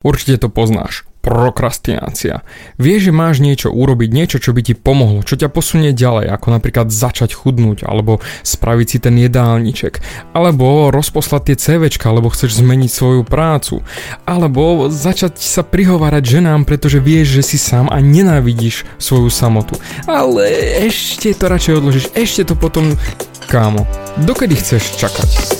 Určite to poznáš. Prokrastinácia. Vieš, že máš niečo urobiť, niečo, čo by ti pomohlo, čo ťa posunie ďalej, ako napríklad začať chudnúť, alebo spraviť si ten jedálniček, alebo rozposlať tie CVčka, alebo chceš zmeniť svoju prácu, alebo začať sa prihovárať ženám, pretože vieš, že si sám a nenávidíš svoju samotu. Ale ešte to radšej odložíš, ešte to potom... Kámo, dokedy chceš čakať?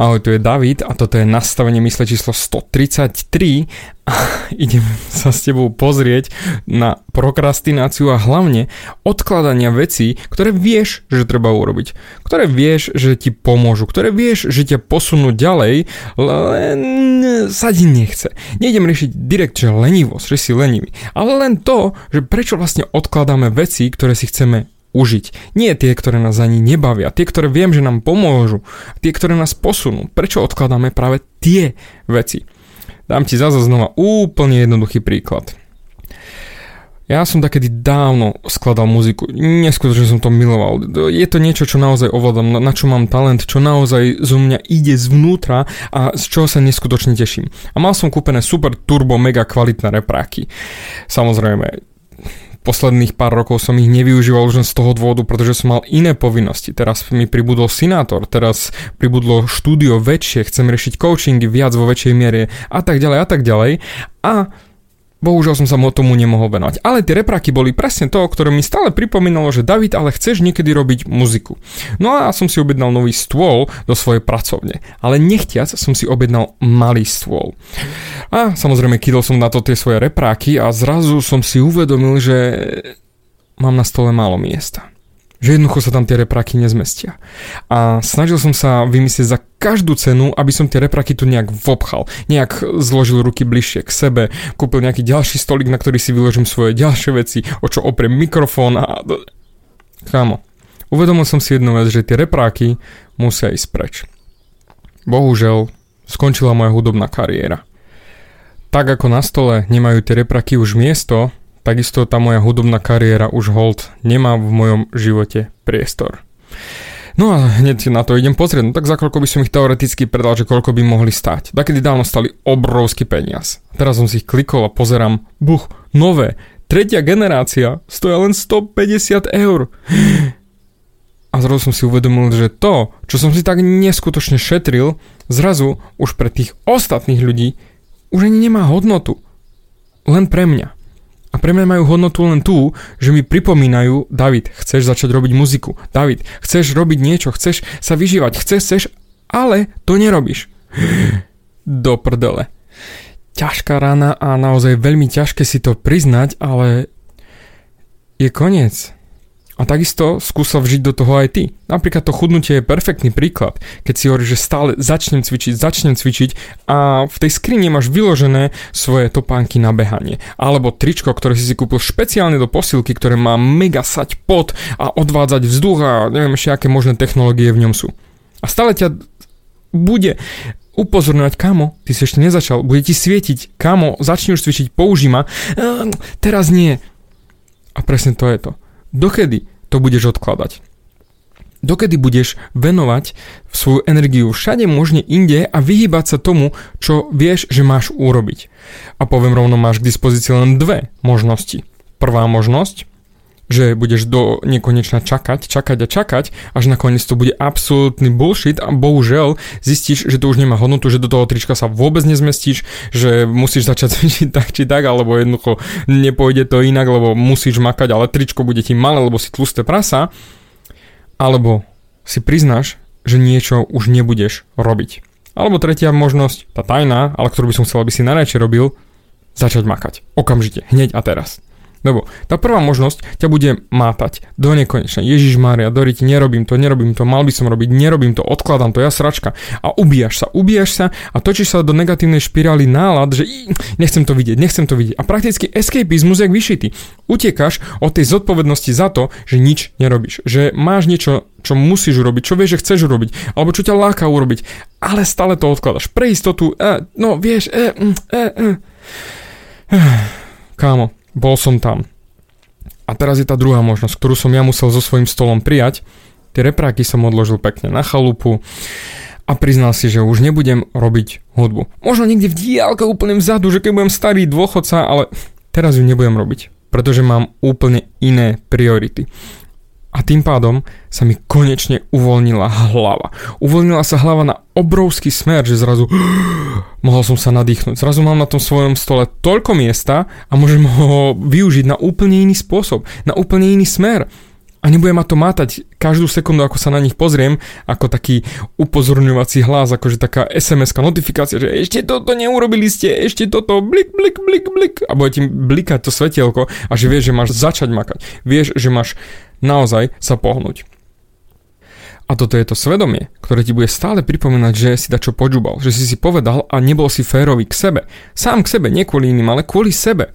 Ahoj, tu je David a toto je nastavenie mysle číslo 133 a idem sa s tebou pozrieť na prokrastináciu a hlavne odkladania vecí, ktoré vieš, že treba urobiť, ktoré vieš, že ti pomôžu, ktoré vieš, že ťa posunú ďalej, len sa ti nechce. Nejdem riešiť direkt, že lenivosť, že si lenivý, ale len to, že prečo vlastne odkladáme veci, ktoré si chceme užiť. Nie tie, ktoré nás ani nebavia, tie, ktoré viem, že nám pomôžu, tie, ktoré nás posunú. Prečo odkladáme práve tie veci? Dám ti zase znova úplne jednoduchý príklad. Ja som takedy dávno skladal muziku, neskutočne som to miloval. Je to niečo, čo naozaj ovládam, na čo mám talent, čo naozaj zo mňa ide zvnútra a z čoho sa neskutočne teším. A mal som kúpené super turbo mega kvalitné repráky. Samozrejme, posledných pár rokov som ich nevyužíval už z toho dôvodu, pretože som mal iné povinnosti. Teraz mi pribudol Sinátor, teraz pribudlo štúdio väčšie, chcem riešiť coachingy viac vo väčšej miere a tak ďalej a tak ďalej. A Bohužiaľ som sa mu tomu nemohol venovať. Ale tie repraky boli presne to, ktoré mi stále pripomínalo, že David, ale chceš niekedy robiť muziku. No a som si objednal nový stôl do svojej pracovne. Ale nechtiac som si objednal malý stôl. A samozrejme kýdol som na to tie svoje repráky a zrazu som si uvedomil, že mám na stole málo miesta že jednoducho sa tam tie repraky nezmestia. A snažil som sa vymyslieť za každú cenu, aby som tie repraky tu nejak vopchal, nejak zložil ruky bližšie k sebe, kúpil nejaký ďalší stolik, na ktorý si vyložím svoje ďalšie veci, o čo opriem mikrofón a... Kámo, uvedomil som si jednu vec, že tie repráky musia ísť preč. Bohužel, skončila moja hudobná kariéra. Tak ako na stole nemajú tie repraky už miesto, takisto tá moja hudobná kariéra už hold nemá v mojom živote priestor. No a hneď na to idem pozrieť, no tak za koľko by som ich teoreticky predal, že koľko by mohli stať. Takedy dávno stali obrovský peniaz. Teraz som si ich klikol a pozerám, buch, nové, tretia generácia, stoja len 150 eur. A zrazu som si uvedomil, že to, čo som si tak neskutočne šetril, zrazu už pre tých ostatných ľudí už ani nemá hodnotu. Len pre mňa. A pre mňa majú hodnotu len tú, že mi pripomínajú, David, chceš začať robiť muziku. David, chceš robiť niečo, chceš sa vyžívať, chceš, chceš, ale to nerobíš. Do prdele. Ťažká rána a naozaj veľmi ťažké si to priznať, ale je koniec. A takisto skúsal vžiť do toho aj ty. Napríklad to chudnutie je perfektný príklad. Keď si hovoríš, že stále začnem cvičiť, začnem cvičiť a v tej skrini máš vyložené svoje topánky na behanie. Alebo tričko, ktoré si si kúpil špeciálne do posilky, ktoré má mega sať pot a odvádzať vzduch a neviem ešte aké možné technológie v ňom sú. A stále ťa bude upozorňovať, kamo, ty si ešte nezačal, bude ti svietiť, kamo, začni už cvičiť, použij ma, ehm, teraz nie. A presne to je to. Dokedy to budeš odkladať? Dokedy budeš venovať svoju energiu všade možne inde a vyhýbať sa tomu, čo vieš, že máš urobiť. A poviem rovno, máš k dispozícii len dve možnosti. Prvá možnosť, že budeš do nekonečna čakať, čakať a čakať, až nakoniec to bude absolútny bullshit a bohužiaľ zistíš, že to už nemá hodnotu, že do toho trička sa vôbec nezmestíš, že musíš začať cvičiť tak či tak, alebo jednoducho nepôjde to inak, lebo musíš makať, ale tričko bude ti malé, lebo si tlusté prasa, alebo si priznáš, že niečo už nebudeš robiť. Alebo tretia možnosť, tá tajná, ale ktorú by som chcel, aby si najradšej robil, začať makať. Okamžite, hneď a teraz. Lebo tá prvá možnosť ťa bude mátať do nekonečna. Ježiš Mária, Doriti, nerobím to, nerobím to, mal by som robiť, nerobím to, odkladám to, ja sračka. A ubíjaš sa, ubíjaš sa a točíš sa do negatívnej špirály nálad, že nechcem to vidieť, nechcem to vidieť. A prakticky escapizmus jak vyšitý. Utekáš od tej zodpovednosti za to, že nič nerobíš. Že máš niečo, čo musíš urobiť, čo vieš, že chceš urobiť, alebo čo ťa láka urobiť, ale stále to odkladaš. Pre istotu, e, no vieš, e, mm, e, e. Kámo, bol som tam. A teraz je tá druhá možnosť, ktorú som ja musel so svojím stolom prijať. Tie repráky som odložil pekne na chalupu a priznal si, že už nebudem robiť hudbu. Možno niekde v diálke úplne vzadu, že keď budem starý dôchodca, ale teraz ju nebudem robiť, pretože mám úplne iné priority. A tým pádom sa mi konečne uvoľnila hlava. Uvoľnila sa hlava na obrovský smer, že zrazu mohol som sa nadýchnuť. Zrazu mám na tom svojom stole toľko miesta a môžem ho využiť na úplne iný spôsob, na úplne iný smer. A nebudem ma to mátať každú sekundu, ako sa na nich pozriem, ako taký upozorňovací hlas, akože taká sms notifikácia, že ešte toto neurobili ste, ešte toto, blik, blik, blik, blik. A bude ti blikať to svetielko a že vieš, že máš začať makať. Vieš, že máš naozaj sa pohnúť. A toto je to svedomie, ktoré ti bude stále pripomínať, že si dačo počúbal, že si si povedal a nebol si férový k sebe. Sám k sebe, nie kvôli iným, ale kvôli sebe.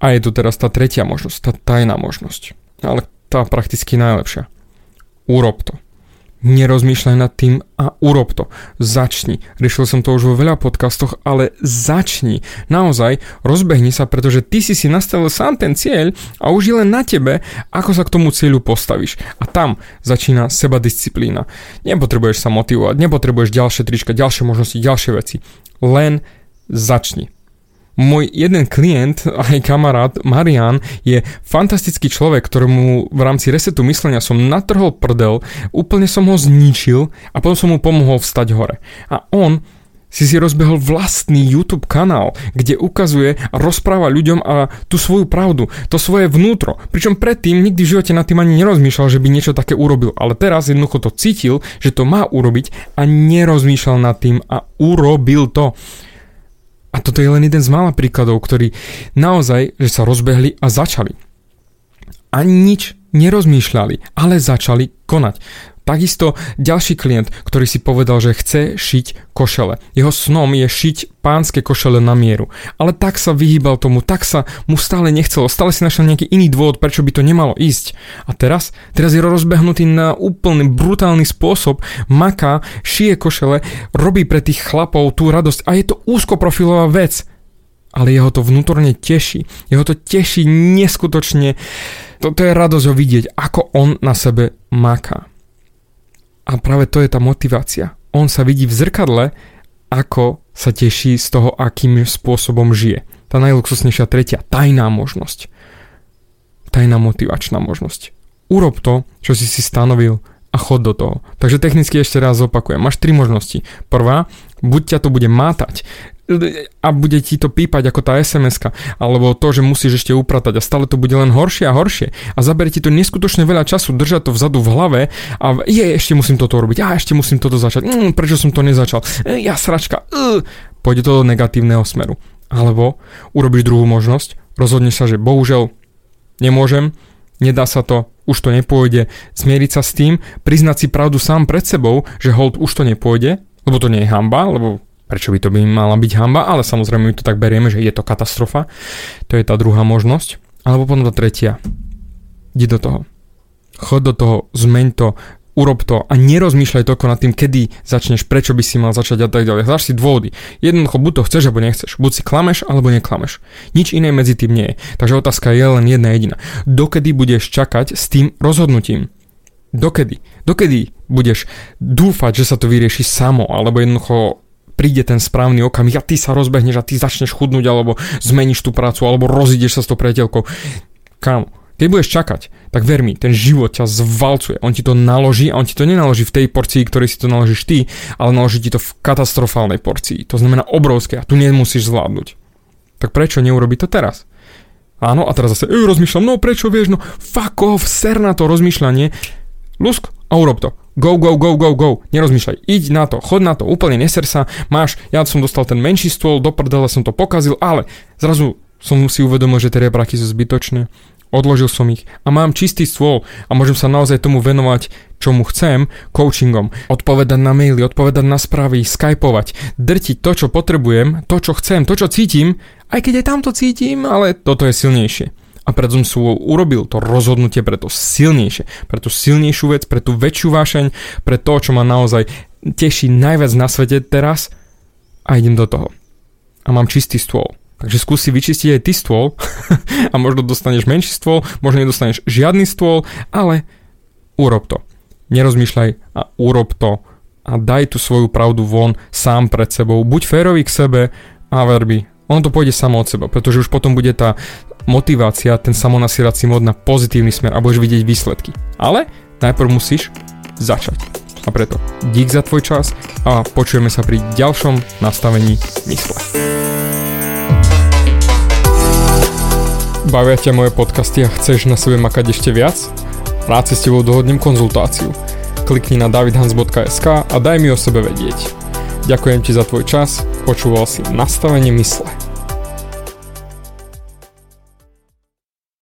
A je tu teraz tá tretia možnosť, tá tajná možnosť. Ale tá prakticky najlepšia. Urob to. Nerozmýšľaj nad tým a urob to. Začni. Riešil som to už vo veľa podcastoch, ale začni. Naozaj, rozbehni sa, pretože ty si si nastavil sám ten cieľ a už je len na tebe, ako sa k tomu cieľu postavíš. A tam začína seba disciplína. Nepotrebuješ sa motivovať, nepotrebuješ ďalšie trička, ďalšie možnosti, ďalšie veci. Len začni. Môj jeden klient, aj kamarát Marian, je fantastický človek, ktorému v rámci resetu myslenia som natrhol prdel, úplne som ho zničil a potom som mu pomohol vstať hore. A on si si rozbehol vlastný YouTube kanál, kde ukazuje a rozpráva ľuďom a tú svoju pravdu, to svoje vnútro. Pričom predtým nikdy v živote nad tým ani nerozmýšľal, že by niečo také urobil, ale teraz jednoducho to cítil, že to má urobiť a nerozmýšľal nad tým a urobil to. A toto je len jeden z mála príkladov, ktorí naozaj, že sa rozbehli a začali. A nič nerozmýšľali, ale začali konať. Takisto ďalší klient, ktorý si povedal, že chce šiť košele. Jeho snom je šiť pánske košele na mieru. Ale tak sa vyhýbal tomu, tak sa mu stále nechcelo, stále si našiel nejaký iný dôvod, prečo by to nemalo ísť. A teraz, teraz je rozbehnutý na úplný brutálny spôsob, maká, šije košele, robí pre tých chlapov tú radosť a je to úzkoprofilová vec ale jeho to vnútorne teší. Jeho to teší neskutočne. Toto je radosť ho vidieť, ako on na sebe maká. A práve to je tá motivácia. On sa vidí v zrkadle, ako sa teší z toho, akým spôsobom žije. Tá najluxusnejšia tretia, tajná možnosť. Tajná motivačná možnosť. Urob to, čo si si stanovil a chod do toho. Takže technicky ešte raz opakujem. Máš tri možnosti. Prvá, buď ťa to bude mátať a bude ti to pípať ako tá sms alebo to, že musíš ešte upratať a stále to bude len horšie a horšie a zabere ti to neskutočne veľa času držať to vzadu v hlave a je, ešte musím toto robiť, a ešte musím toto začať, mm, prečo som to nezačal, e, ja sračka, uh, pôjde to do negatívneho smeru. Alebo urobíš druhú možnosť, rozhodneš sa, že bohužiaľ nemôžem, nedá sa to, už to nepôjde, zmieriť sa s tým, priznať si pravdu sám pred sebou, že hold už to nepôjde, lebo to nie je hamba, lebo prečo by to by mala byť hamba, ale samozrejme my to tak berieme, že je to katastrofa. To je tá druhá možnosť. Alebo potom tá tretia. Idi do toho. Chod do toho, zmeň to, urob to a nerozmýšľaj toľko nad tým, kedy začneš, prečo by si mal začať a tak ďalej. Zdáš si dôvody. Jednoducho buď to chceš, alebo nechceš. Buď si klameš, alebo neklameš. Nič iné medzi tým nie je. Takže otázka je len jedna jediná. Dokedy budeš čakať s tým rozhodnutím? Dokedy? Dokedy budeš dúfať, že sa to vyrieši samo, alebo jednoducho príde ten správny okamih a ty sa rozbehneš a ty začneš chudnúť alebo zmeníš tú prácu alebo rozídeš sa s tou priateľkou. Kam? Keď budeš čakať, tak ver mi, ten život ťa zvalcuje. On ti to naloží a on ti to nenaloží v tej porcii, ktorej si to naložíš ty, ale naloží ti to v katastrofálnej porcii. To znamená obrovské a tu nemusíš zvládnuť. Tak prečo neurobiť to teraz? Áno, a teraz zase, rozmýšľam, no prečo vieš, no fuck off, ser na to rozmýšľanie, lusk a urob to. Go, go, go, go, go. Nerozmýšľaj. Iď na to, chod na to, úplne neser sa. Máš, ja som dostal ten menší stôl, do prdele som to pokazil, ale zrazu som si uvedomil, že tie rebraky sú zbytočné. Odložil som ich a mám čistý stôl a môžem sa naozaj tomu venovať, čomu chcem, coachingom. Odpovedať na maily, odpovedať na správy, skypovať, drtiť to, čo potrebujem, to, čo chcem, to, čo cítim, aj keď aj tamto cítim, ale toto je silnejšie a som si urobil to rozhodnutie pre to silnejšie, pre tú silnejšiu vec, pre tú väčšiu vášeň, pre to, čo ma naozaj teší najviac na svete teraz a idem do toho. A mám čistý stôl. Takže skúsi vyčistiť aj ty stôl a možno dostaneš menší stôl, možno nedostaneš žiadny stôl, ale urob to. Nerozmýšľaj a urob to a daj tú svoju pravdu von sám pred sebou. Buď férový k sebe a verbi. Ono to pôjde samo od seba, pretože už potom bude tá motivácia, ten samonasierací mod na pozitívny smer a budeš vidieť výsledky. Ale najprv musíš začať. A preto dík za tvoj čas a počujeme sa pri ďalšom nastavení mysle. Bavia ťa moje podcasty a chceš na sebe makať ešte viac? Rád si s tebou dohodnem konzultáciu. Klikni na davidhans.sk a daj mi o sebe vedieť. Ďakujem ti za tvoj čas, počúval si nastavenie mysle.